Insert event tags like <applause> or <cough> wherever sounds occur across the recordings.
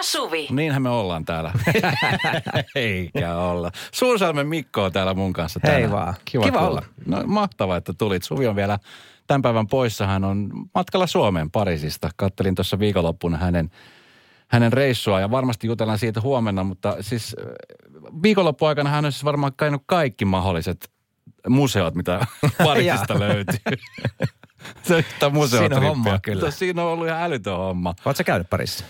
ja Suvi. Niinhän me ollaan täällä. <laughs> Eikä olla. Suursalmen Mikko on täällä mun kanssa Hei tänään. vaan. Kiva, Kiva olla. No mahtavaa, että tulit. Suvi on vielä tämän päivän poissa. Hän on matkalla Suomeen Pariisista. Kattelin tuossa viikonloppuna hänen, hänen reissua ja varmasti jutellaan siitä huomenna, mutta siis äh, viikonloppuaikana hän on siis varmaan käynyt kaikki mahdolliset museot, mitä <laughs> Pariisista löytyy. <laughs> Se on yhtä museotrippiä. Siinä on hommaa kyllä. Mutta Siinä on ollut ihan älytön homma. Oletko käynyt Parissa?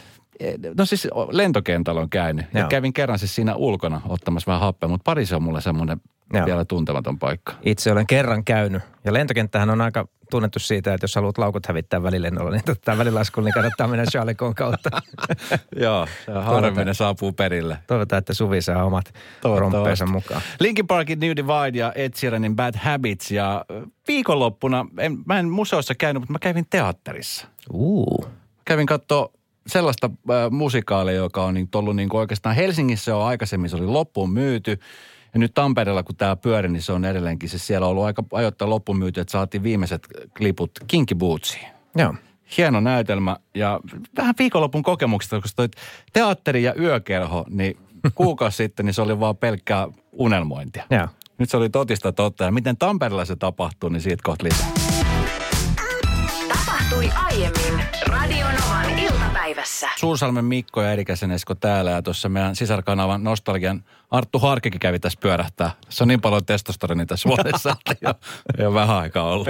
No siis lentokentällä on käynyt. Ja kävin kerran siis siinä ulkona ottamassa vähän happea, mutta Pariisi on mulle semmoinen Joo. vielä tuntematon paikka. Itse olen kerran käynyt. Ja lentokenttähän on aika tunnettu siitä, että jos haluat laukut hävittää välilennolla, niin tota välilaskulla, niin kannattaa mennä Charles Gon kautta. <laughs> Joo, harvemmin saapuu perille. Toivotaan, että Suvi saa omat romppeensa mukaan. Linkin Parkin New Divide ja Ed Sheeranin Bad Habits. Ja ö, viikonloppuna, en, mä en museossa käynyt, mutta mä kävin teatterissa. Uu. Kävin katsoa sellaista äh, musikaalia, joka on niin, ollut niin kuin oikeastaan Helsingissä on aikaisemmin, se oli loppuun myyty. Ja nyt Tampereella, kun tämä pyöri, niin se on edelleenkin, siis siellä on ollut aika ajoittain loppuun myyty, että saatiin viimeiset kliput Kinky Bootsiin. Joo. Hieno näytelmä ja vähän viikonlopun kokemuksista, koska toi teatteri ja yökerho, niin <laughs> kuukausi sitten niin se oli vaan pelkkää unelmointia. Joo. Nyt se oli totista totta ja miten Tampereella se tapahtuu, niin siitä kohta lisää. Tapahtui aiemmin Radionovan iltapäivässä. Suursalmen Mikko ja Erikäsen Esko täällä ja tuossa meidän sisarkanavan nostalgian Arttu Harkikin kävi tässä pyörähtää. Se on niin paljon testosteronia tässä vuodessa, <laughs> että jo, ei ole vähän aikaa ollut.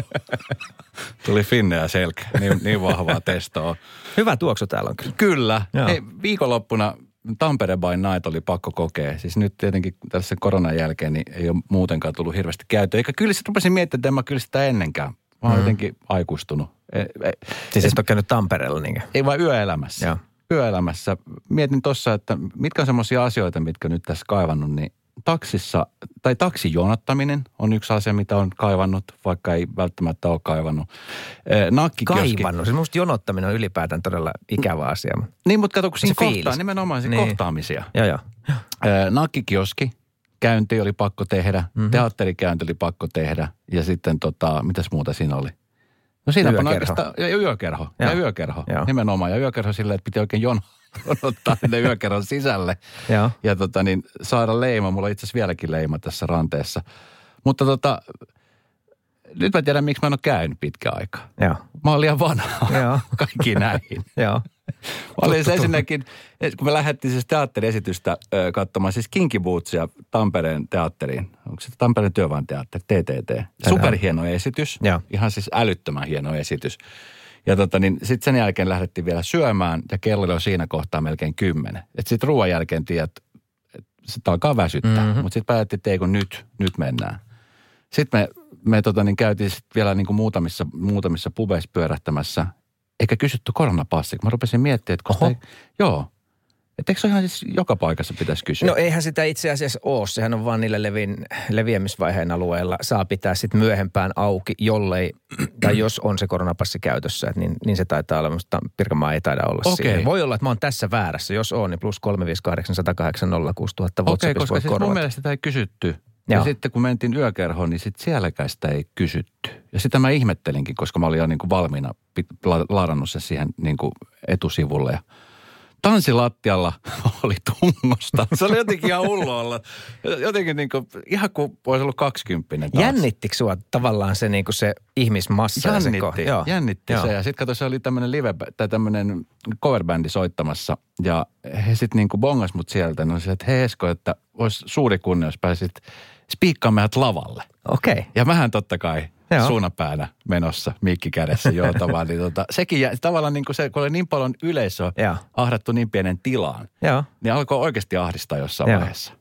Tuli Finne ja Selkä, niin, niin vahvaa testoa. Hyvä tuoksu täällä on kyllä. Kyllä. Joo. Hei, viikonloppuna Tampere by Night oli pakko kokea. Siis nyt tietenkin tässä koronan jälkeen niin ei ole muutenkaan tullut hirveästi käyttöä. Eikä kyllä sitten rupesin miettimään, että en mä kyllä sitä ennenkään. Mä oon mm. jotenkin aikuistunut. Ei, ei, Siis et ole käynyt Tampereella niinkö? ei vaan yöelämässä. Joo. Yöelämässä. Mietin tuossa, että mitkä on semmoisia asioita, mitkä nyt tässä kaivannut, niin taksissa, tai taksijonottaminen on yksi asia, mitä on kaivannut, vaikka ei välttämättä ole kaivannut. Eh, Nakkikioski. Kaivannut. Siis musta jonottaminen on ylipäätään todella ikävä asia. Niin, mutta kato, kun siinä Se kohtaa, nimenomaan se Niin. kohtaamisia. Joo, joo. Eh, Nakkikioski, käynti oli pakko tehdä, Mhm. mm-hmm. teatterikäynti oli pakko tehdä ja sitten tota, mitäs muuta siinä oli? No siinä on oikeastaan, ja yökerho, ja Joo. yökerho, Joo. nimenomaan. Ja yökerho silleen, että piti oikein jono, <laughs> jonottaa ne yökerhon sisälle Joo. ja tota, niin, saada leima. Mulla on itse asiassa vieläkin leima tässä ranteessa. Mutta tota, nyt mä tiedän, miksi mä en ole käynyt pitkä aikaa. Joo. Mä oon liian vanha Joo. <laughs> kaikkiin näihin. Joo. Mä olin se ensinnäkin, kun me lähdettiin siis teatteriesitystä ö, katsomaan, siis Kinky Bootsia Tampereen teatteriin. Onko se Tampereen työväenteatteri, TTT? Superhieno esitys. Joo. Ihan siis älyttömän hieno esitys. Ja tota, niin sitten sen jälkeen lähdettiin vielä syömään ja kello oli siinä kohtaa melkein kymmenen. Että sitten ruoan jälkeen tiedät, että sitten alkaa väsyttää. Mm-hmm. Mutta sitten päätettiin, että ei kun nyt, nyt mennään. Sitten me, me tota, niin käytiin sit vielä niin kuin muutamissa, muutamissa pubeissa pyörähtämässä, eikä kysytty koronapassia, kun mä rupesin miettimään, että koska ei, joo, että eikö se ihan siis joka paikassa pitäisi kysyä? No eihän sitä itse asiassa ole. Sehän on vaan niillä levin, leviämisvaiheen alueilla. Saa pitää sitten myöhempään auki, jollei, <clears throat> tai jos on se koronapassi käytössä, et niin, niin se taitaa olla. Mutta Pirkanmaa ei taida olla Okei. siinä. Voi olla, että mä oon tässä väärässä. Jos on, niin plus 358 108 06000 Okei, WhatsAppissa koska voi siis mun mielestä sitä ei kysytty. Ja Joo. sitten kun mentiin yökerhoon, niin sitten sielläkään sitä ei kysytty. Ja sitä mä ihmettelinkin, koska mä olin jo niin kuin valmiina pit- la- ladannut se siihen niin kuin etusivulle. Ja tanssilattialla <laughs> oli tungosta. Se oli jotenkin ihan hullu olla. Jotenkin niin kuin, ihan kuin olisi ollut kaksikymppinen taas. Jännittikö sua tavallaan se, niin se ihmismassa? ja se Jännitti, Joo. jännitti Joo. se. Ja sitten kato, se oli tämmöinen live, tai tämmöinen coverbändi soittamassa. Ja he sitten niinku bongas mut sieltä. No se, että hei Esko, että olisi suuri kunnia, jos pääsit spiikkaamaan lavalle. Okei. Okay. Ja mähän totta kai Joo. suunapäänä menossa, mikki kädessä jootavaan. <laughs> niin tota, sekin jä, tavallaan niin kuin se, kun oli niin paljon yleisöä Joo. ahdattu niin pienen tilaan, Joo. niin alkoi oikeasti ahdistaa jossain Joo. vaiheessa.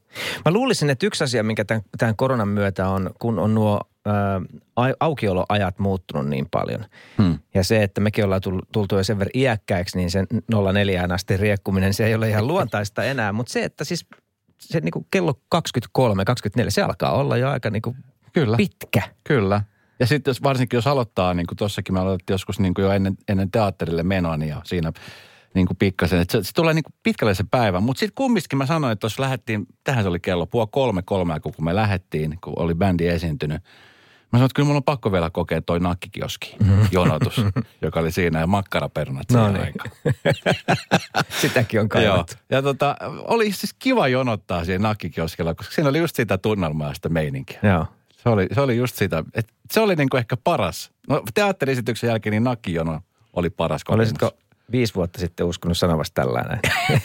Mä luulisin, että yksi asia, mikä tämän, tämän koronan myötä on, kun on nuo ää, ai- aukioloajat muuttunut niin paljon. Hmm. Ja se, että mekin ollaan tultu jo sen verran iäkkäiksi, niin sen 04 asti riekkuminen, se ei ole ihan luontaista enää. Mutta se, että siis se niin kuin kello 23, 24, se alkaa olla jo aika niin kuin Kyllä. pitkä. Kyllä. Ja sitten jos, varsinkin jos aloittaa, niin kuin tuossakin me aloitettiin joskus niin kuin jo ennen, ennen teatterille menoa, niin ja siinä niin kuin pikkasen, että se, se tulee niin kuin pitkälle se päivä. Mutta sitten kumminkin mä sanoin, että jos lähdettiin, tähän se oli kello puoli kolme, kolme, kun me lähdettiin, kun oli bändi esiintynyt. Mä sanoin, että kyllä mulla on pakko vielä kokea toi nakkikioski <laughs> jonotus, joka oli siinä ja makkaraperunat No niin. aikaan. <laughs> Sitäkin on Joo. kaivattu. Ja tota, oli siis kiva jonottaa siihen nakkikioskella, koska siinä oli just sitä tunnelmaa ja sitä meininkiä. Joo. Se oli, se oli just sitä, että se oli niinku ehkä paras. No teatteriesityksen jälkeen niin nakkijono oli paras kokemus. Olisitko viisi vuotta sitten uskonut sanovasta tällainen? <laughs>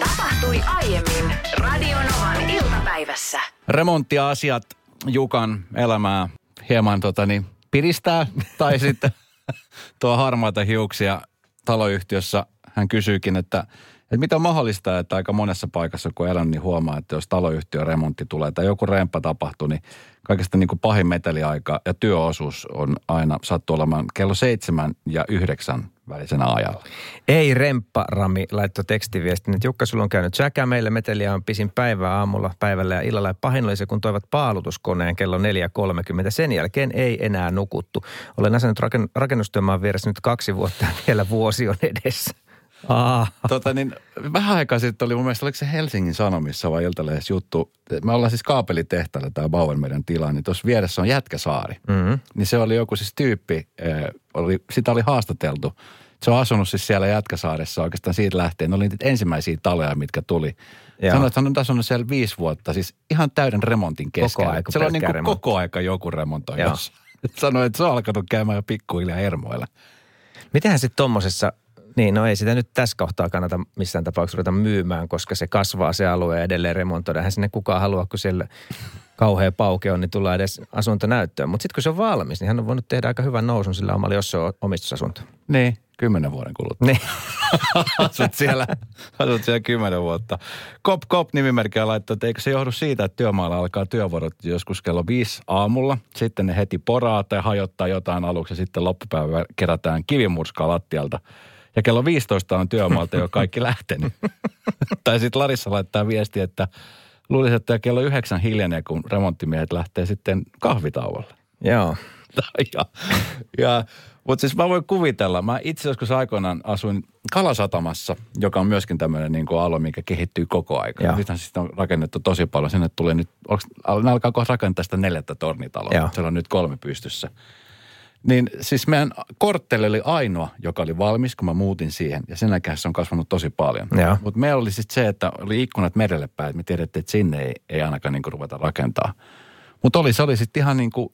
Tapahtui aiemmin Radionovan iltapäivässä. Remonttiasiat Jukan elämää hieman tota, niin, piristää tai sitten <laughs> tuo harmaita hiuksia taloyhtiössä. Hän kysyykin, että, että mitä on mahdollista, että aika monessa paikassa kun elän, niin huomaa, että jos taloyhtiön remontti tulee tai joku remppa tapahtuu, niin kaikesta niin kuin pahin meteliaika ja työosuus on aina sattuu olemaan kello seitsemän ja yhdeksän välisenä ajalla. Ei Remppa Rami laittoi tekstiviestin, että Jukka, sulla on käynyt säkä meille meteliä on pisin päivää aamulla, päivällä ja illalla. Ja pahin oli se, kun toivat paalutuskoneen kello 4.30. Sen jälkeen ei enää nukuttu. Olen raken, rakennustyömaan vieressä nyt kaksi vuotta vielä vuosi on edessä. Aa, Tota niin, vähän aikaa sitten oli mun mielestä, oliko se Helsingin Sanomissa vai Iltalehdessä juttu. Me ollaan siis kaapelitehtaalla tämä Bauer meidän tila, niin tuossa vieressä on Jätkäsaari. mm-hmm. Niin se oli joku siis tyyppi, eh, oli, sitä oli haastateltu. Se on asunut siis siellä Jätkäsaaressa oikeastaan siitä lähtien. Ne oli niitä ensimmäisiä taloja, mitkä tuli. Joo. Sanoin, että hän on asunut siellä viisi vuotta, siis ihan täyden remontin keskellä. aika Siellä on niin kuin koko aika joku remontoi. <laughs> Sanoin, että se on alkanut käymään jo pikkuhiljaa hermoilla. Mitenhän sitten tommosessa, niin no ei sitä nyt tässä kohtaa kannata missään tapauksessa ruveta myymään, koska se kasvaa se alue ja edelleen remontoida. Eihän sinne kukaan halua, kun siellä kauhea pauke on, niin tullaan edes asuntonäyttöön. Mutta sitten kun se on valmis, niin hän on voinut tehdä aika hyvän nousun sillä omalla, jos se on omistusasunto. Niin, kymmenen vuoden kuluttua. Niin. <laughs> asut siellä, asut siellä kymmenen vuotta. Kop Kop nimimerkkiä laittoi, että eikö se johdu siitä, että työmaalla alkaa työvuorot joskus kello viisi aamulla. Sitten ne heti poraa tai hajottaa jotain aluksi ja sitten loppupäivä kerätään kivimurskaa lattialta. Ja kello 15 on työmaalta jo kaikki lähtenyt. <laughs> tai sitten Larissa laittaa viesti, että luulisi, että kello yhdeksän hiljenee, kun remonttimiehet lähtee sitten kahvitauolle. Joo. <laughs> ja, ja, mutta siis mä voin kuvitella, mä itse joskus aikoinaan asuin Kalasatamassa, joka on myöskin tämmöinen niin kuin alue, mikä kehittyy koko ajan. Joo. Nythän siis on rakennettu tosi paljon. Sinne tulee nyt, onks, ne alkaa kohta rakentaa sitä neljättä tornitaloa. Joo. Siellä on nyt kolme pystyssä. Niin siis meidän kortteli oli ainoa, joka oli valmis, kun mä muutin siihen. Ja sen jälkeen se on kasvanut tosi paljon. Mutta meillä oli sitten se, että oli ikkunat merelle päin. Me tiedettiin, että sinne ei, ei ainakaan niin kuin ruveta rakentaa. Mutta oli, se oli sitten ihan niin kuin,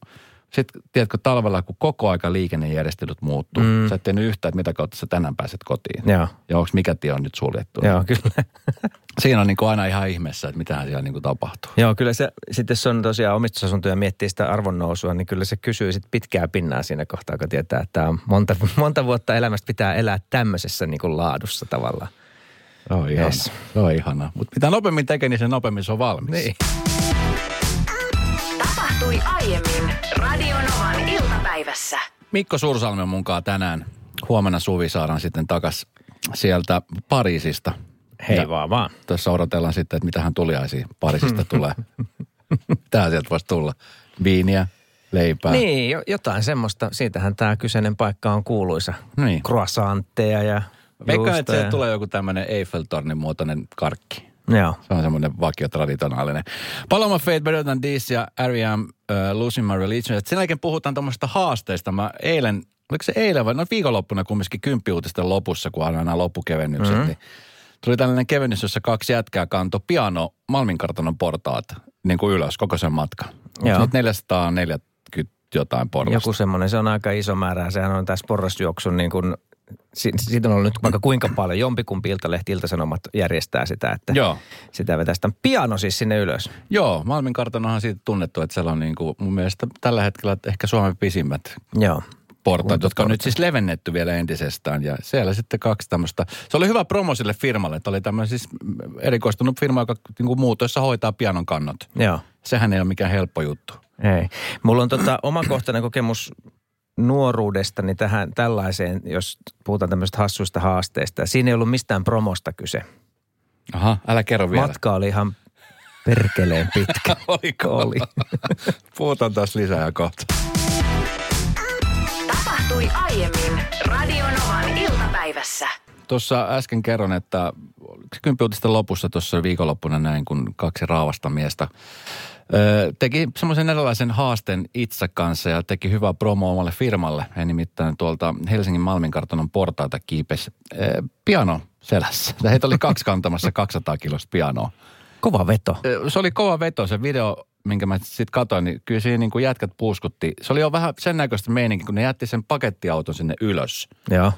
sit, tiedätkö, talvella, kun koko aika liikennejärjestelyt muuttuu. Mm. Sä et tiennyt yhtään, että mitä kautta sä tänään pääset kotiin. Joo. Ja onko mikä tie on nyt suljettu. Joo, kyllä. <laughs> Siinä on niin kuin aina ihan ihmeessä, että mitähän siellä niin kuin tapahtuu. Joo, kyllä se, sitten jos on tosiaan omistusasuntoja ja miettii sitä arvonnousua, niin kyllä se kysyy sitten pitkää pinnaa siinä kohtaa, kun tietää, että on monta, monta vuotta elämästä pitää elää tämmöisessä niin kuin laadussa tavallaan. Se on ihana. Yes. Se on ihana. Mutta mitä nopeammin tekee, niin sen nopeammin se on valmis. Niin. Tapahtui aiemmin Radionovan iltapäivässä. Mikko Sursalmi on munkaan tänään. Huomenna Suvi saadaan sitten takas sieltä Pariisista. Hei Ja vaan vaan. Tässä odotellaan sitten, että mitähän tuliaisia Pariisista tulee. <laughs> Tää sieltä voisi tulla. Viiniä, leipää. Niin, jo, jotain semmoista. Siitähän tämä kyseinen paikka on kuuluisa. Niin. Croissantteja ja Veikkaan, että tulee joku tämmöinen Eiffeltornin muotoinen karkki. Joo. Se on semmoinen vakiotraditionaalinen. Paloma Fate, Better Than This ja R.E.M. Uh, Losing My Religion. Et sen jälkeen puhutaan tuommoista haasteista. Mä eilen, oliko se eilen vai no viikonloppuna kumminkin kymppiuutisten lopussa, kun aina loppukevennykset, mm-hmm. niin tuli tällainen kevennys, jossa kaksi jätkää kanto piano Malminkartanon portaat niin kuin ylös koko sen matkan. Joo. nyt 440 jotain porrasta? Joku semmoinen, se on aika iso määrä. Sehän on tässä porrasjuoksun niin kuin, siitä on ollut nyt vaikka kuinka paljon. Jompikumpi Iltalehti, Iltasanomat järjestää sitä, että Joo. sitä vetästään piano siis sinne ylös. Joo, Malmin kartanohan on siitä tunnettu, että siellä on niin kuin, mun mielestä tällä hetkellä ehkä Suomen pisimmät Joo. portaat, jotka on nyt siis levennetty vielä entisestään. Ja siellä sitten kaksi tämmöistä. Se oli hyvä promo sille firmalle, että oli tämmöinen siis erikoistunut firma, joka niin kuin muutoissa hoitaa pianon kannot. Joo. Sehän ei ole mikään helppo juttu. Ei. Mulla on tota omakohtainen kokemus nuoruudestani tähän tällaiseen, jos puhutaan tämmöistä hassuista haasteista. Siinä ei ollut mistään promosta kyse. Aha, älä kerro vielä. Matka oli ihan perkeleen pitkä. Oliko? <laughs> Oli. <laughs> Puhutaan taas lisää ja kohta. Tapahtui aiemmin Radionovan iltapäivässä. Tuossa äsken kerron, että kympiutisten lopussa tuossa viikonloppuna näin, kun kaksi raavasta miestä ö, teki semmoisen erilaisen haasteen itse kanssa ja teki hyvää promo omalle firmalle. He nimittäin tuolta Helsingin Malminkartanon portaita kiipesi ö, piano selässä. Heitä oli kaksi kantamassa 200 kilosta pianoa. Kova veto. Se oli kova veto se video, minkä mä sitten katsoin, niin kyllä siinä niin kuin jätkät puuskutti. Se oli jo vähän sen näköistä meininki, kun ne jätti sen pakettiauton sinne ylös. Joo,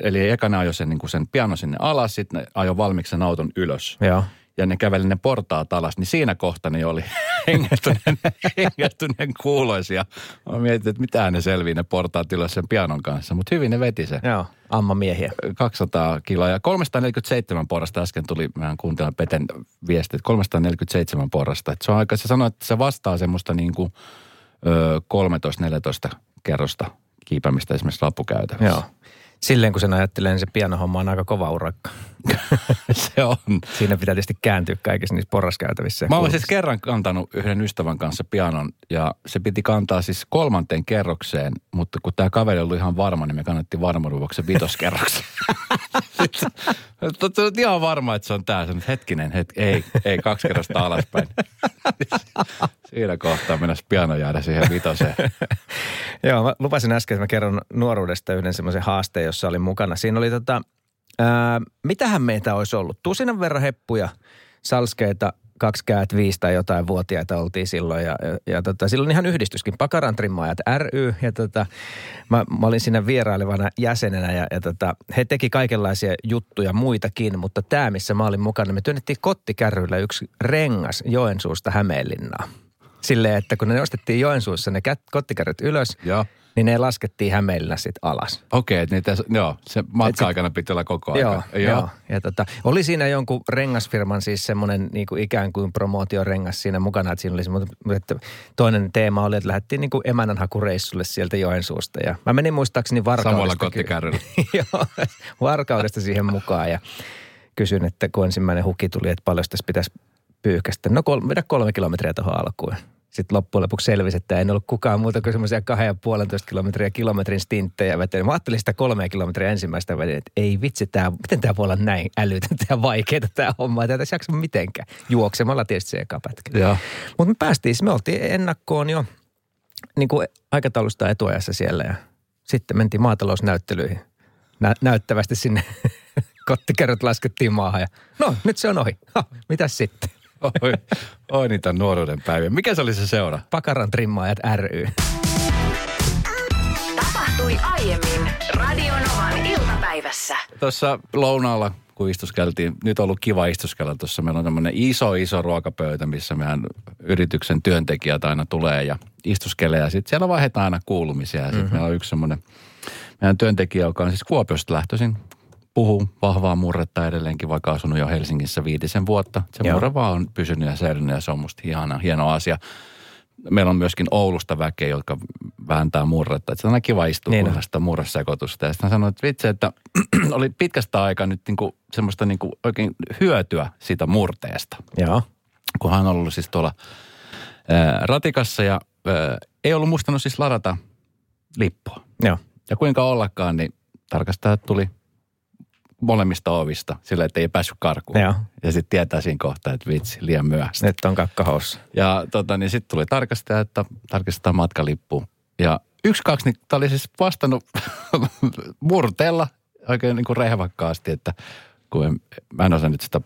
Eli ekana ajoi sen, niin kuin sen piano sinne alas, sitten ne ajoi valmiiksi sen auton ylös. joo. Ja ne käveli ne portaat alas, niin siinä kohtaa ne oli <laughs> hengähtyneen, hengähtyneen kuuloisia. Mä mietin, että mitä ne selvii ne portaat ylös sen pianon kanssa, mutta hyvin ne veti se. Joo, amma miehiä. 200 kiloa ja 347 porrasta äsken tuli, mehän kuuntelen Peten viesti, että 347 porrasta. Että se on aika, se sanoi, että se vastaa semmoista niin kuin ö, 13-14 kerrosta kiipämistä esimerkiksi lappukäytävässä. Joo. Silleen kun sen ajattelee, niin se pianohomma on aika kova urakka. <laughs> se on. Siinä pitää tietysti kääntyä kaikissa niissä porraskäytävissä. Mä olen siis kerran kantanut yhden ystävän kanssa pianon ja se piti kantaa siis kolmanteen kerrokseen, mutta kun tämä kaveri oli ihan varma, niin me kannattiin varmuuden vuoksi se vitoskerroksen. <laughs> Sitten olet ihan varma, että se on tämä. Sanoin, hetkinen, hetki, ei, ei, kaksi kerrosta alaspäin. Siinä kohtaa mennä piano jäädä siihen vitoseen. Joo, mä lupasin äsken, että mä kerron nuoruudesta yhden semmoisen haasteen, jossa olin mukana. Siinä oli tota, ää, mitähän meitä olisi ollut? Tusinan verran heppuja, salskeita, kaksi käät, viisi tai jotain vuotiaita oltiin silloin. Ja, ja, ja tota, silloin ihan yhdistyskin, Pakaran trimmaajat ry. Ja tota, mä, mä, olin siinä vierailevana jäsenenä ja, ja tota, he teki kaikenlaisia juttuja muitakin. Mutta tämä, missä mä olin mukana, me työnnettiin kottikärryillä yksi rengas Joensuusta Hämeenlinnaan. Silleen, että kun ne nostettiin Joensuussa ne kottikärryt ylös, Joo. Niin ne laskettiin Hämeenlinnassa sitten alas. Okei, okay, niitä, joo, se matka-aikana piti olla koko aika. Joo, joo. joo. Ja tota, oli siinä jonkun rengasfirman siis semmoinen niin kuin ikään kuin promootiorengas siinä mukana, että siinä oli semmoinen, että toinen teema oli, että lähdettiin niin kuin emännänhakureissulle sieltä Joensuusta. Ja mä menin muistaakseni Varkaudesta. Samalla kottikärryllä. <laughs> joo, Varkaudesta siihen mukaan ja kysyin, että kun ensimmäinen huki tuli, että paljon tässä pitäisi pyyhkästä. No kol, vedä kolme kilometriä tuohon alkuun. Sitten loppujen lopuksi selvisi, että ei ollut kukaan muuta kuin semmoisia kahden ja puolentoista kilometriä kilometrin stinttejä vetelin. Mä ajattelin sitä kolmea kilometriä ensimmäistä vedin, että ei vitsi, tää, miten tämä voi olla näin älytöntä ja vaikeaa tämä homma. Tätä ei jaksa mitenkään. Juoksemalla tietysti se eka pätkä. Mutta me päästiin, me oltiin ennakkoon jo niin kuin aikataulusta etuajassa siellä ja sitten mentiin maatalousnäyttelyihin. Nä, näyttävästi sinne <laughs> kottikärryt laskettiin maahan ja no nyt se on ohi. Ha, mitäs sitten? Oi, oi niitä nuoruuden päiviä. Mikä se oli se seura? Pakaran trimmaajat ry. Tapahtui aiemmin Radionovan iltapäivässä. Tuossa lounaalla, kun istuskeltiin, nyt on ollut kiva istuskella tuossa. Meillä on tämmöinen iso, iso ruokapöytä, missä meidän yrityksen työntekijät aina tulee ja istuskelee. Ja sitten siellä vaihdetaan aina kuulumisia. Ja sitten mm-hmm. meillä on yksi semmoinen meidän työntekijä, joka on siis Kuopiosta lähtöisin, puhuu vahvaa murretta edelleenkin, vaikka asunut jo Helsingissä viitisen vuotta. Se Joo. murre vaan on pysynyt ja säilynyt ja se on musta hieno, hieno asia. Meillä on myöskin Oulusta väkeä, jotka vääntää murretta. Se on aina kiva istua Niin kuunnella murresekoitusta. Ja sitten hän sanoi, että vitsi, että <clears throat> oli pitkästä aikaa nyt niinku semmoista niinku oikein hyötyä siitä murteesta. Joo. Kun hän on ollut siis tuolla ää, ratikassa ja ää, ei ollut muistanut siis ladata lippua. Joo. Ja kuinka ollakaan, niin tarkastajat tuli molemmista ovista sillä, että ei päässyt karkuun. Joo. Ja sitten tietää siinä kohtaa, että vitsi, liian myöhäistä. Nyt on kakkahoussa. Ja tota, niin sitten tuli tarkastaja, että tarkistetaan matkalippu. Ja yksi, kaksi, niin tämä oli siis vastannut <laughs> murteella oikein niin kuin rehvakkaasti, että kun en, mä en osaa nyt sitä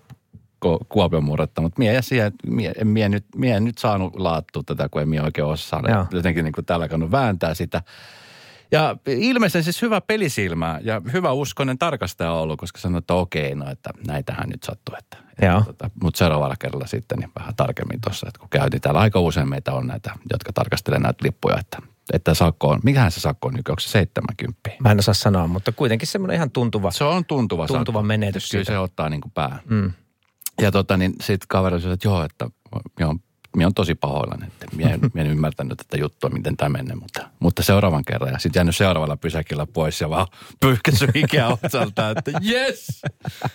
Kuopion murretta, mutta mie, siihen, mie, en mie, nyt, mie nyt saanut laattua tätä, kun en mie oikein osaa. Jotenkin niin kuin tällä kannut vääntää sitä. Ja ilmeisesti siis hyvä pelisilmä ja hyvä uskoinen tarkastaja on ollut, koska sanoi, että okei, no että näitähän nyt sattuu. Että, Joo. että, tota, mutta seuraavalla kerralla sitten niin vähän tarkemmin tuossa, että kun käytiin täällä aika usein meitä on näitä, jotka tarkastelee näitä lippuja, että, että sakko on, mikähän se sakko on nyt, onko se 70? Mä en osaa sanoa, mutta kuitenkin semmoinen ihan tuntuva. Se on tuntuva Tuntuva sakko. menetys Kyllä siitä. se ottaa niin kuin päähän. Mm. Ja tota niin sitten kaveri sanoi, että joo, että on, minä on tosi pahoillani, että minä en, minä en <laughs> ymmärtänyt tätä juttua, miten tämä menee, mutta, mutta seuraavan kerran. Ja sitten jäänyt seuraavalla pysäkillä pois ja vaan <laughs> pyyhkäsy ikää otsalta, että yes,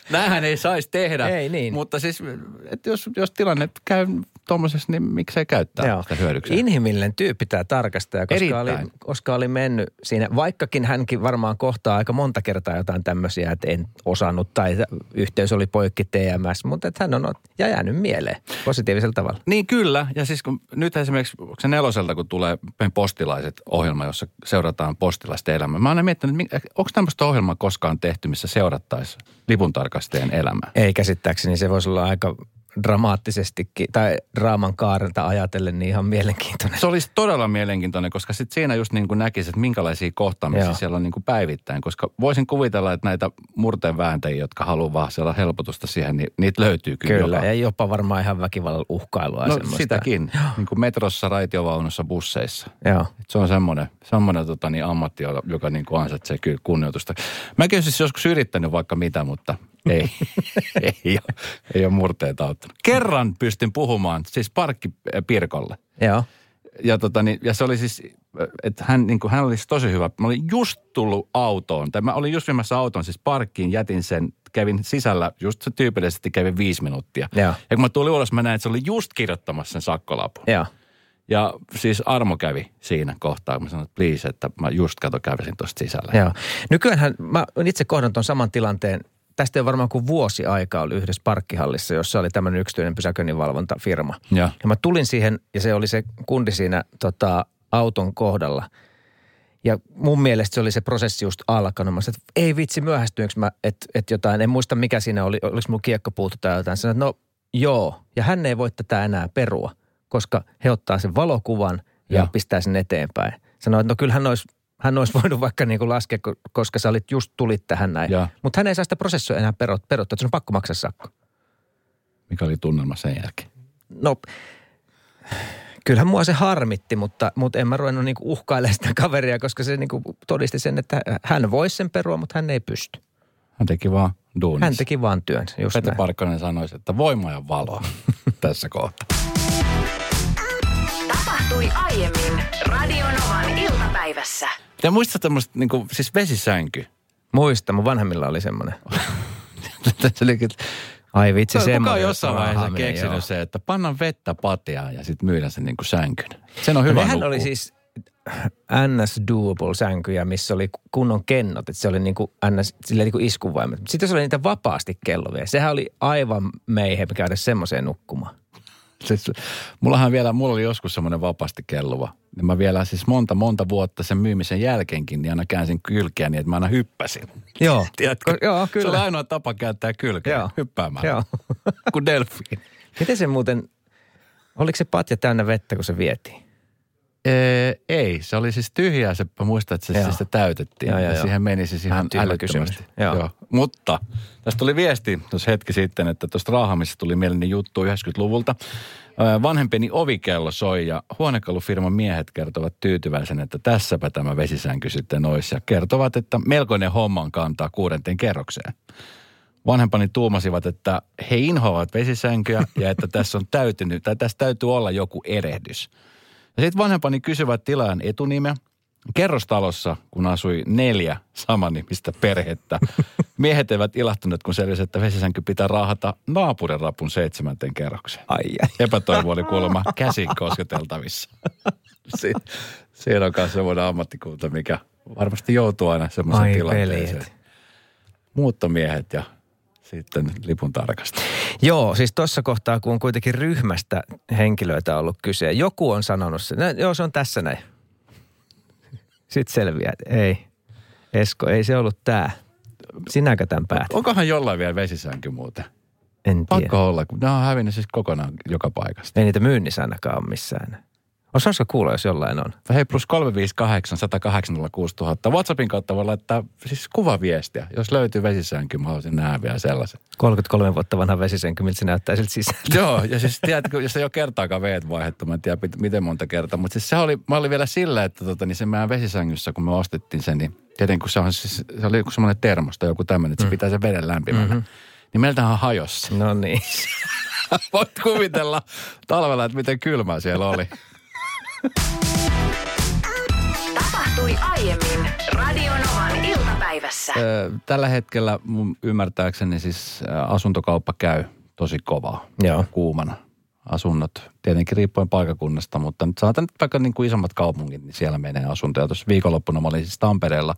näähän ei saisi tehdä. Ei niin. Mutta siis, että jos, jos tilanne käy tuommoisessa, niin miksei käyttää Joo. sitä hyödykseen. Inhimillinen tyyppi tämä tarkastaja, koska oli, koska oli mennyt siinä, vaikkakin hänkin varmaan kohtaa aika monta kertaa jotain tämmöisiä, että en osannut tai yhteys oli poikki TMS, mutta että hän on ja jäänyt mieleen positiivisella tavalla. Niin kyllä, ja siis kun nyt esimerkiksi, onko se neloselta, kun tulee postilaiset ohjelma, jossa seurataan postilaisten elämää. Mä oon aina miettinyt, että onko tämmöistä ohjelmaa koskaan tehty, missä seurattaisiin lipuntarkastajan elämää? Ei käsittääkseni, se voisi olla aika dramaattisestikin, tai draaman kaarelta ajatellen, niin ihan mielenkiintoinen. Se olisi todella mielenkiintoinen, koska sit siinä just niin kuin näkisi, että minkälaisia kohtaamisia Joo. siellä on niin kuin päivittäin. Koska voisin kuvitella, että näitä murteen vääntäjiä, jotka haluaa vaan siellä helpotusta siihen, niin niitä löytyy kyllä. Kyllä, joka- ja jopa varmaan ihan väkivallalla uhkailua. No semmoista. sitäkin, niin kuin metrossa, raitiovaunussa, busseissa. Joo. Et se on semmoinen, semmoinen tota, niin ammatti, joka, joka niin kuin ansaitsee kyllä kunnioitusta. Mäkin olen siis joskus yrittänyt vaikka mitä, mutta ei, <laughs> ei, ole, ei ole murteita auttanut. Kerran pystyn puhumaan, siis parkki äh, Pirkolle. Joo. Ja, tota, niin, ja se oli siis, että hän, niin kuin, hän olisi tosi hyvä. Mä olin just tullut autoon, tai mä olin just viemässä auton siis parkkiin, jätin sen, kävin sisällä, just se tyypillisesti kävin viisi minuuttia. Joo. Ja kun mä tulin ulos, mä näin, että se oli just kirjoittamassa sen sakkolapun. Joo. Ja siis Armo kävi siinä kohtaa, kun mä sanoin, että please, että mä just kato kävisin tuosta sisällä. Joo. Nykyäänhän mä itse kohdannut tuon saman tilanteen. Tästä ei varmaan kuin vuosi aikaa oli yhdessä parkkihallissa, jossa oli tämmöinen yksityinen pysäköinninvalvontafirma. Ja. Ja mä tulin siihen ja se oli se kundi siinä tota, auton kohdalla. Ja mun mielestä se oli se prosessi just alkanut. Mä sanoin, että ei vitsi, myöhästyykö mä, että et jotain, en muista mikä siinä oli, oliko mulla kiekkopuutu tai jotain. Sanoin, että no joo, ja hän ei voi tätä enää perua, koska he ottaa sen valokuvan ja, Joo. pistää sen eteenpäin. Sanoin, että no kyllä hän olisi, hän olisi voinut vaikka niin kuin laskea, ko- koska sä olit just tulit tähän näin. Mutta hän ei saa sitä prosessia enää perot, perottaa, että sun on pakko maksaa sakko. Mikä oli tunnelma sen jälkeen? No, kyllähän mua se harmitti, mutta, mutta en mä ruvennut niinku uhkailemaan sitä kaveria, koska se niinku todisti sen, että hän voisi sen perua, mutta hän ei pysty. Hän teki vaan duunissa. Hän teki vaan työnsä, just Pete näin. Parkkonen sanoisi, että voima ja valoa <laughs> tässä kohtaa. Tapahtui aiemmin Radionovan iltapäivässä. Te muistatte tämmöistä, niin kuin, siis vesisänky. Muista, mun vanhemmilla oli semmoinen. se <laughs> oli, Ai vitsi, kuka semmoinen. on jossain vaiheessa keksinyt joo. se, että panna vettä patiaan ja sitten myydä sen niin kuin sänkyn. Sen on No hyvä nehän oli siis NS Doable sänkyjä, missä oli kunnon kennot, että se oli niinku NS, silleen niinku iskuvaimet. Sitten se oli niitä vapaasti kellovia. Sehän oli aivan meihem käydä semmoiseen nukkumaan. Siis, mullahan vielä, mulla oli joskus semmoinen vapaasti kelluva. Niin mä vielä siis monta, monta vuotta sen myymisen jälkeenkin, niin aina käänsin kylkeä niin, että mä aina hyppäsin. Joo, Tiedätkö? Ko- joo, Se oli kyllä. ainoa tapa käyttää kylkeä, Joo. hyppäämään. Joo. Kuin delfiin. Miten se muuten, oliko se patja täynnä vettä, kun se vietiin? Ee, ei, se oli siis tyhjää. Se, mä muistan, että se, Joo. siis se täytettiin. Joo, ja joo, joo. siihen meni siis ihan älyttömästi. kysymys. Joo. Mutta tästä tuli viesti tuossa hetki sitten, että tuosta raahamisesta tuli mielinen juttu 90-luvulta. Ö, Vanhempeni ovikello soi ja huonekalufirman miehet kertovat tyytyväisen, että tässäpä tämä vesisänky sitten olisi. Ja kertovat, että melkoinen homman kantaa kuudenteen kerrokseen. Vanhempani tuumasivat, että he inhoavat vesisänkyä ja että tässä on täytynyt, tai tässä täytyy olla joku erehdys. Ja sitten vanhempani kysyvät tilaajan etunimeä. Kerrostalossa, kun asui neljä samannimistä perhettä, <laughs> miehet eivät ilahtuneet, kun selvisi, että vesisänky pitää raahata naapurin rapun seitsemänteen kerrokseen. Ai ai. Epätoivo oli kuulemma käsin kosketeltavissa. <laughs> Si- Siinä on myös semmoinen ammattikunta, mikä varmasti joutuu aina semmoisen tilanteeseen. veljet. Muuttomiehet ja sitten lipun tarkastajat. Joo, siis tuossa kohtaa, kun on kuitenkin ryhmästä henkilöitä ollut kyse. Joku on sanonut sen, no, joo se on tässä näin. Sitten selviää, että ei. Esko, ei se ollut tämä. Sinäkö tämän päätit? Onkohan jollain vielä vesisänky muuten? En tiedä. Pakko olla, kun nämä on hävinnyt siis kokonaan joka paikasta. Ei niitä myynnissä ainakaan ole missään. Osaisiko kuulla, jos jollain on? Hei, plus 358 108 6000. WhatsAppin kautta voi laittaa siis kuvaviestiä. Jos löytyy vesisänky, mä haluaisin nähdä vielä sellaisen. 33 vuotta vanha vesisänky, miltä se näyttää siltä sisään. Joo, ja siis tiedätkö, jos ei ole kertaakaan veet vaihdettu, mä en tiedä miten monta kertaa, mutta siis se oli, mä olin vielä sillä, että tota, niin se meidän vesisängyssä, kun me ostettiin sen, niin tietenkin kun se on siis, se oli joku semmoinen termosto, joku tämmöinen, että se pitää sen veden lämpimänä. Mm-hmm. Niin meiltähän hajosi. No niin. <laughs> Voit kuvitella talvella, että miten kylmää siellä oli. <laughs> Tapahtui aiemmin Radionovan iltapäivässä. Ö, Tällä hetkellä mun ymmärtääkseni siis asuntokauppa käy tosi kovaa, Joo. kuumana. asunnot. Tietenkin riippuen paikakunnasta, mutta nyt sanotaan nyt vaikka niin kuin isommat kaupungit, niin siellä menee asuntoja. Tuossa viikonloppuna mä olin siis Tampereella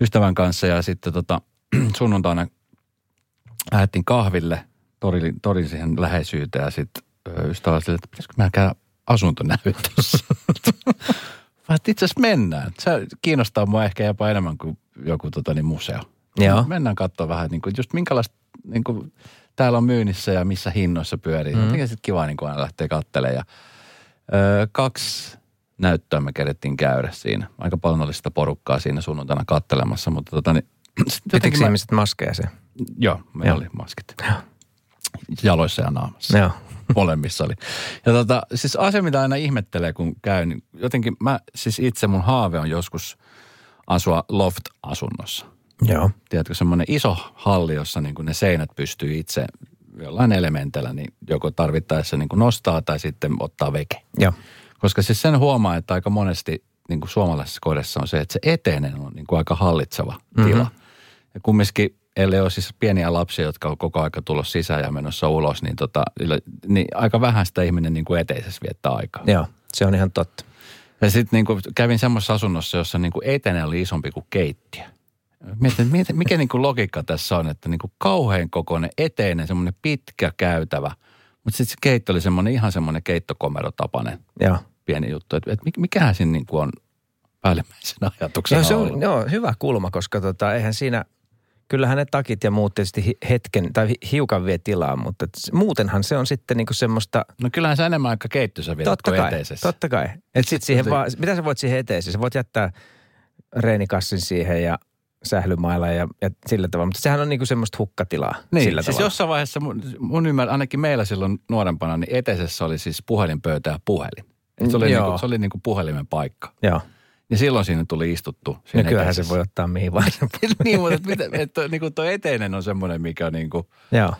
ystävän kanssa ja sitten tota, <clears throat> sunnuntaina lähdettiin kahville torin, torin siihen läheisyyteen ja sitten ystävä oli silleen, että pitäisikö mehän käydä asuntonäytössä. <laughs> Vaan itse asiassa mennään. Se kiinnostaa mua ehkä jopa enemmän kuin joku tota, niin museo. Joo. Mennään katsoa vähän, niin kuin, just minkälaista niin kuin, täällä on myynnissä ja missä hinnoissa pyörii. Mm. Jotenkin sitten kiva niin kuin aina lähteä katselemaan. Ja, ö, kaksi näyttöä me kerettiin käydä siinä. Aika paljon oli sitä porukkaa siinä sunnuntaina kattelemassa, mutta tota, niin, <clears throat> Pitikö mä- ihmiset maskeja se? Joo, meillä Joo. oli maskit. Jaloissa ja naamassa. Joo. Molemmissa oli. Ja tota, siis asia, mitä aina ihmettelee, kun käyn, niin jotenkin mä, siis itse mun haave on joskus asua loft-asunnossa. Joo. Tiedätkö, semmoinen iso halli, jossa niin kuin ne seinät pystyy itse jollain elementillä, niin joko tarvittaessa niin kuin nostaa tai sitten ottaa veke. Joo. Koska siis sen huomaa, että aika monesti niin kuin suomalaisessa kodissa on se, että se eteinen on niin kuin aika hallitseva tila. Ja kumminkin, ellei ole siis pieniä lapsia, jotka on koko aika tullut sisään ja menossa ulos, niin, tota, niin aika vähän sitä ihminen niin kuin eteisessä viettää aikaa. Joo. Se on ihan totta. Ja sitten niin kuin kävin semmoisessa asunnossa, jossa niin kuin eteinen oli isompi kuin keittiö. Mietin, että mikä, niin kuin logiikka tässä on, että niin kuin kauhean kokoinen eteinen, semmoinen pitkä käytävä. Mutta sitten se keitto oli semmoinen ihan semmoinen keittokomerotapainen Joo. pieni juttu. Että, että mikähän siinä niin kuin on päällimmäisenä ajatuksena Joo, se ollut? on joo, hyvä kulma, koska tota, eihän siinä, kyllähän ne takit ja muut tietysti hetken tai hi- hiukan vie tilaa, mutta muutenhan se on sitten niinku semmoista, No kyllähän sä enemmän aika keittössä vietät totta kuin kai, eteisessä. totta kai. Et sit siihen se- vaan, mitä sä voit siihen eteiseen? Sä voit jättää reenikassin siihen ja sählymailla ja, ja sillä tavalla, mutta sehän on niinku semmoista hukkatilaa Niin, sillä siis tavalla. jossain vaiheessa mun, mun ymmär, ainakin meillä silloin nuorempana, niin eteisessä oli siis puhelinpöytä ja puhelin. Et se, oli Joo. niinku, se oli niinku puhelimen paikka. Joo, Ja silloin siinä tuli istuttu. Siinä nykyään se eteisessä. voi ottaa mihin vaan. <laughs> niin, mutta että, mitä- että niinku tuo eteinen on semmoinen, mikä on niinku, Joo.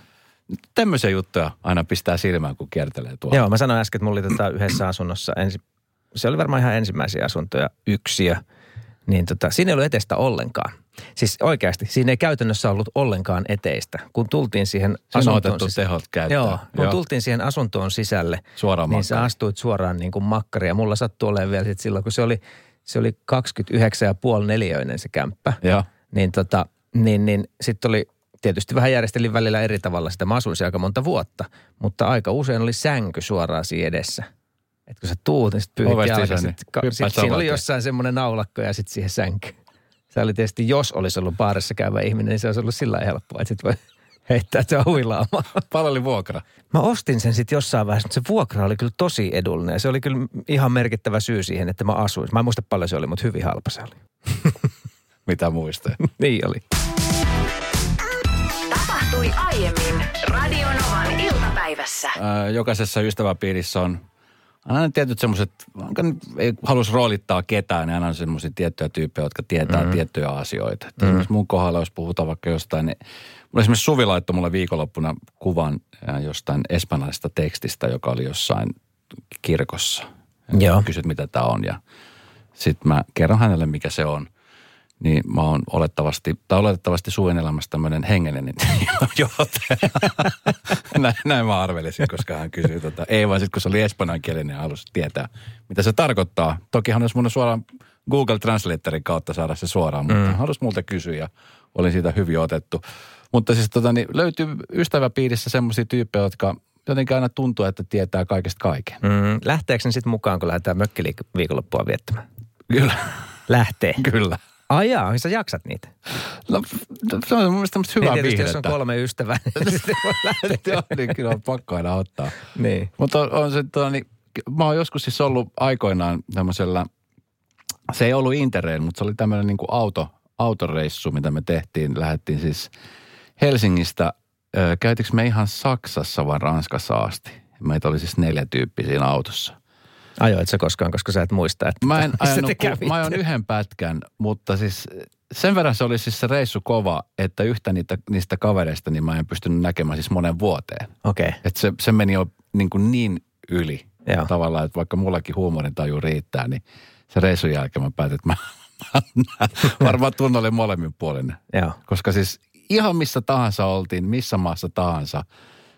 tämmöisiä juttuja aina pistää silmään, kun kiertelee tuolla. Joo, mä sanoin äsken, että mulla oli tota yhdessä asunnossa, ensi, se oli varmaan ihan ensimmäisiä asuntoja, yksiö, niin tota, siinä ei ollut eteistä ollenkaan. Siis oikeasti, siinä ei käytännössä ollut ollenkaan eteistä. Kun tultiin siihen on asuntoon sis- tehot käyttöön. Joo, kun tultiin siihen asuntoon sisälle, Suoraan niin sä makkariin. astuit suoraan niin kuin makkari. Ja mulla sattui olemaan vielä sit silloin, kun se oli, se oli 29,5 neliöinen se kämppä. Joo. Niin, tota, niin, niin sitten oli, tietysti vähän järjestelin välillä eri tavalla sitä. Mä asuin aika monta vuotta, mutta aika usein oli sänky suoraan siinä edessä. Et kun sä tuut, niin sit pyyhit jalka, sit, niin ka, sit siinä oli jossain semmoinen naulakko ja sitten siihen sänky. Se oli tietysti, jos olisi ollut baarissa käyvä ihminen, niin se olisi ollut sillä helppoa, että sit voi heittää se huilaamaan. Paljon oli vuokra. Mä ostin sen sitten jossain vaiheessa, mutta se vuokra oli kyllä tosi edullinen. Ja se oli kyllä ihan merkittävä syy siihen, että mä asuin. Mä en muista paljon se oli, mutta hyvin halpa se oli. <laughs> Mitä muistoja. <laughs> niin oli. Tapahtui aiemmin Radionovan iltapäivässä. Ää, jokaisessa ystäväpiirissä on aina tietyt semmoiset, ei halus roolittaa ketään, niin aina on semmoisia tiettyjä tyyppejä, jotka tietää mm. tiettyjä asioita. Mm. Esimerkiksi mun kohdalla, jos puhutaan vaikka jostain, niin mulla esimerkiksi Suvi laittoi mulle viikonloppuna kuvan ää, jostain espanjalaisesta tekstistä, joka oli jossain kirkossa. Joo. Kysyt, mitä tämä on ja sitten mä kerron hänelle, mikä se on. Niin mä oon olettavasti, tai oletettavasti Suvin elämässä tämmöinen hengellinen <laughs> johtaja. <laughs> näin, näin mä arvelisin, koska hän kysyi tota. Ei vaan sitten, kun se oli espanjankielinen ja halusi tietää, mitä se tarkoittaa. Tokihan olisi mun suoraan Google Translatorin kautta saada se suoraan, mutta mm. halusi multa kysyä ja olin siitä hyvin otettu. Mutta siis tota, niin löytyy ystäväpiirissä semmoisia tyyppejä, jotka jotenkin aina tuntuu, että tietää kaikesta kaiken. Mm, lähteekö ne sitten mukaan, kun lähdetään mökkiliikonloppua viettämään? Kyllä, Lähtee. kyllä. Ai jaa, sä jaksat niitä. No, se on mun mielestä tämmöistä hyvää niin tietysti, jos on kolme ystävää, niin <laughs> sitten voi lähteä. Niin kyllä on pakko aina ottaa. niin. Mutta on, on se, tota, niin, mä oon joskus siis ollut aikoinaan tämmöisellä, se ei ollut Interrail, mutta se oli tämmöinen niin kuin auto, autoreissu, mitä me tehtiin. Lähdettiin siis Helsingistä, ö, käytinkö me ihan Saksassa vai Ranskassa asti? Meitä oli siis neljä tyyppiä siinä autossa. Ajoit sä koskaan, koska sä et muista, että Mä en ajanut, te kun, mä ajoin yhden pätkän, mutta siis sen verran se oli siis se reissu kova, että yhtä niitä, niistä kavereista niin mä en pystynyt näkemään siis monen vuoteen. Okei, okay. Että se, se meni jo niin, kuin niin yli Joo. tavallaan, että vaikka mullakin huumorintaju riittää, niin se reissun jälkeen mä päätin, että mä, <laughs> varmaan tunnolin molemmin puolin. joo. Koska siis ihan missä tahansa oltiin, missä maassa tahansa,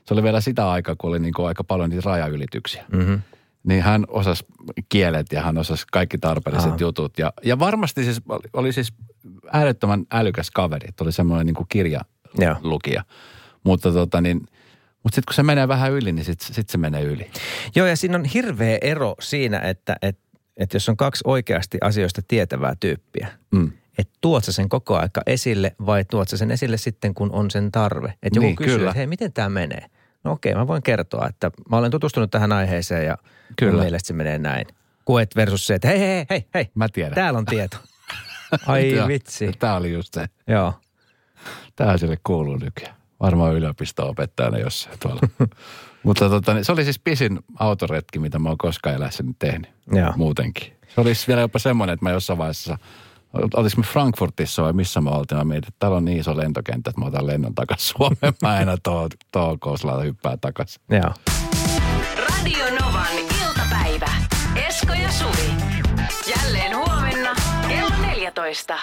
se oli vielä sitä aikaa, kun oli niin kuin aika paljon niitä rajaylityksiä. Mm-hmm. Niin hän osasi kielet ja hän osasi kaikki tarpeelliset Aha. jutut. Ja, ja varmasti siis oli siis äärettömän älykäs kaveri. Että oli semmoinen niin kuin kirjalukija. Mutta tota niin, mutta sitten kun se menee vähän yli, niin sitten sit se menee yli. Joo, ja siinä on hirveä ero siinä, että, että, että jos on kaksi oikeasti asioista tietävää tyyppiä, Mm. Että tuot sä sen koko aika esille vai tuot sä sen esille sitten, kun on sen tarve. Että joku Niin, kysyy, kyllä. että hei, miten tämä menee? No okei, mä voin kertoa, että mä olen tutustunut tähän aiheeseen ja Kyllä. mun mielestä se menee näin. Kuet versus se, että hei, hei, hei, hei, Mä tiedän. täällä on tieto. <laughs> Ai vitsi. Tämä oli just se. Joo. Tämä sille kuuluu nykyään. Varmaan yliopisto-opettajana jossain tuolla. <laughs> Mutta tota, niin se oli siis pisin autoretki, mitä mä oon koskaan elässäni tehnyt. Joo. Muutenkin. Se olisi vielä jopa semmoinen, että mä jossain vaiheessa, olis me Frankfurtissa vai missä mä oltiin, mä mietin, että täällä on niin iso lentokenttä, että mä otan lennon takaisin Suomeen. Mä enää tuohon Kouslalla hyppää takaisin. Joo. Radio Novan iltapäivä. Esko ja Suvi. Jälleen huomenna kello 14.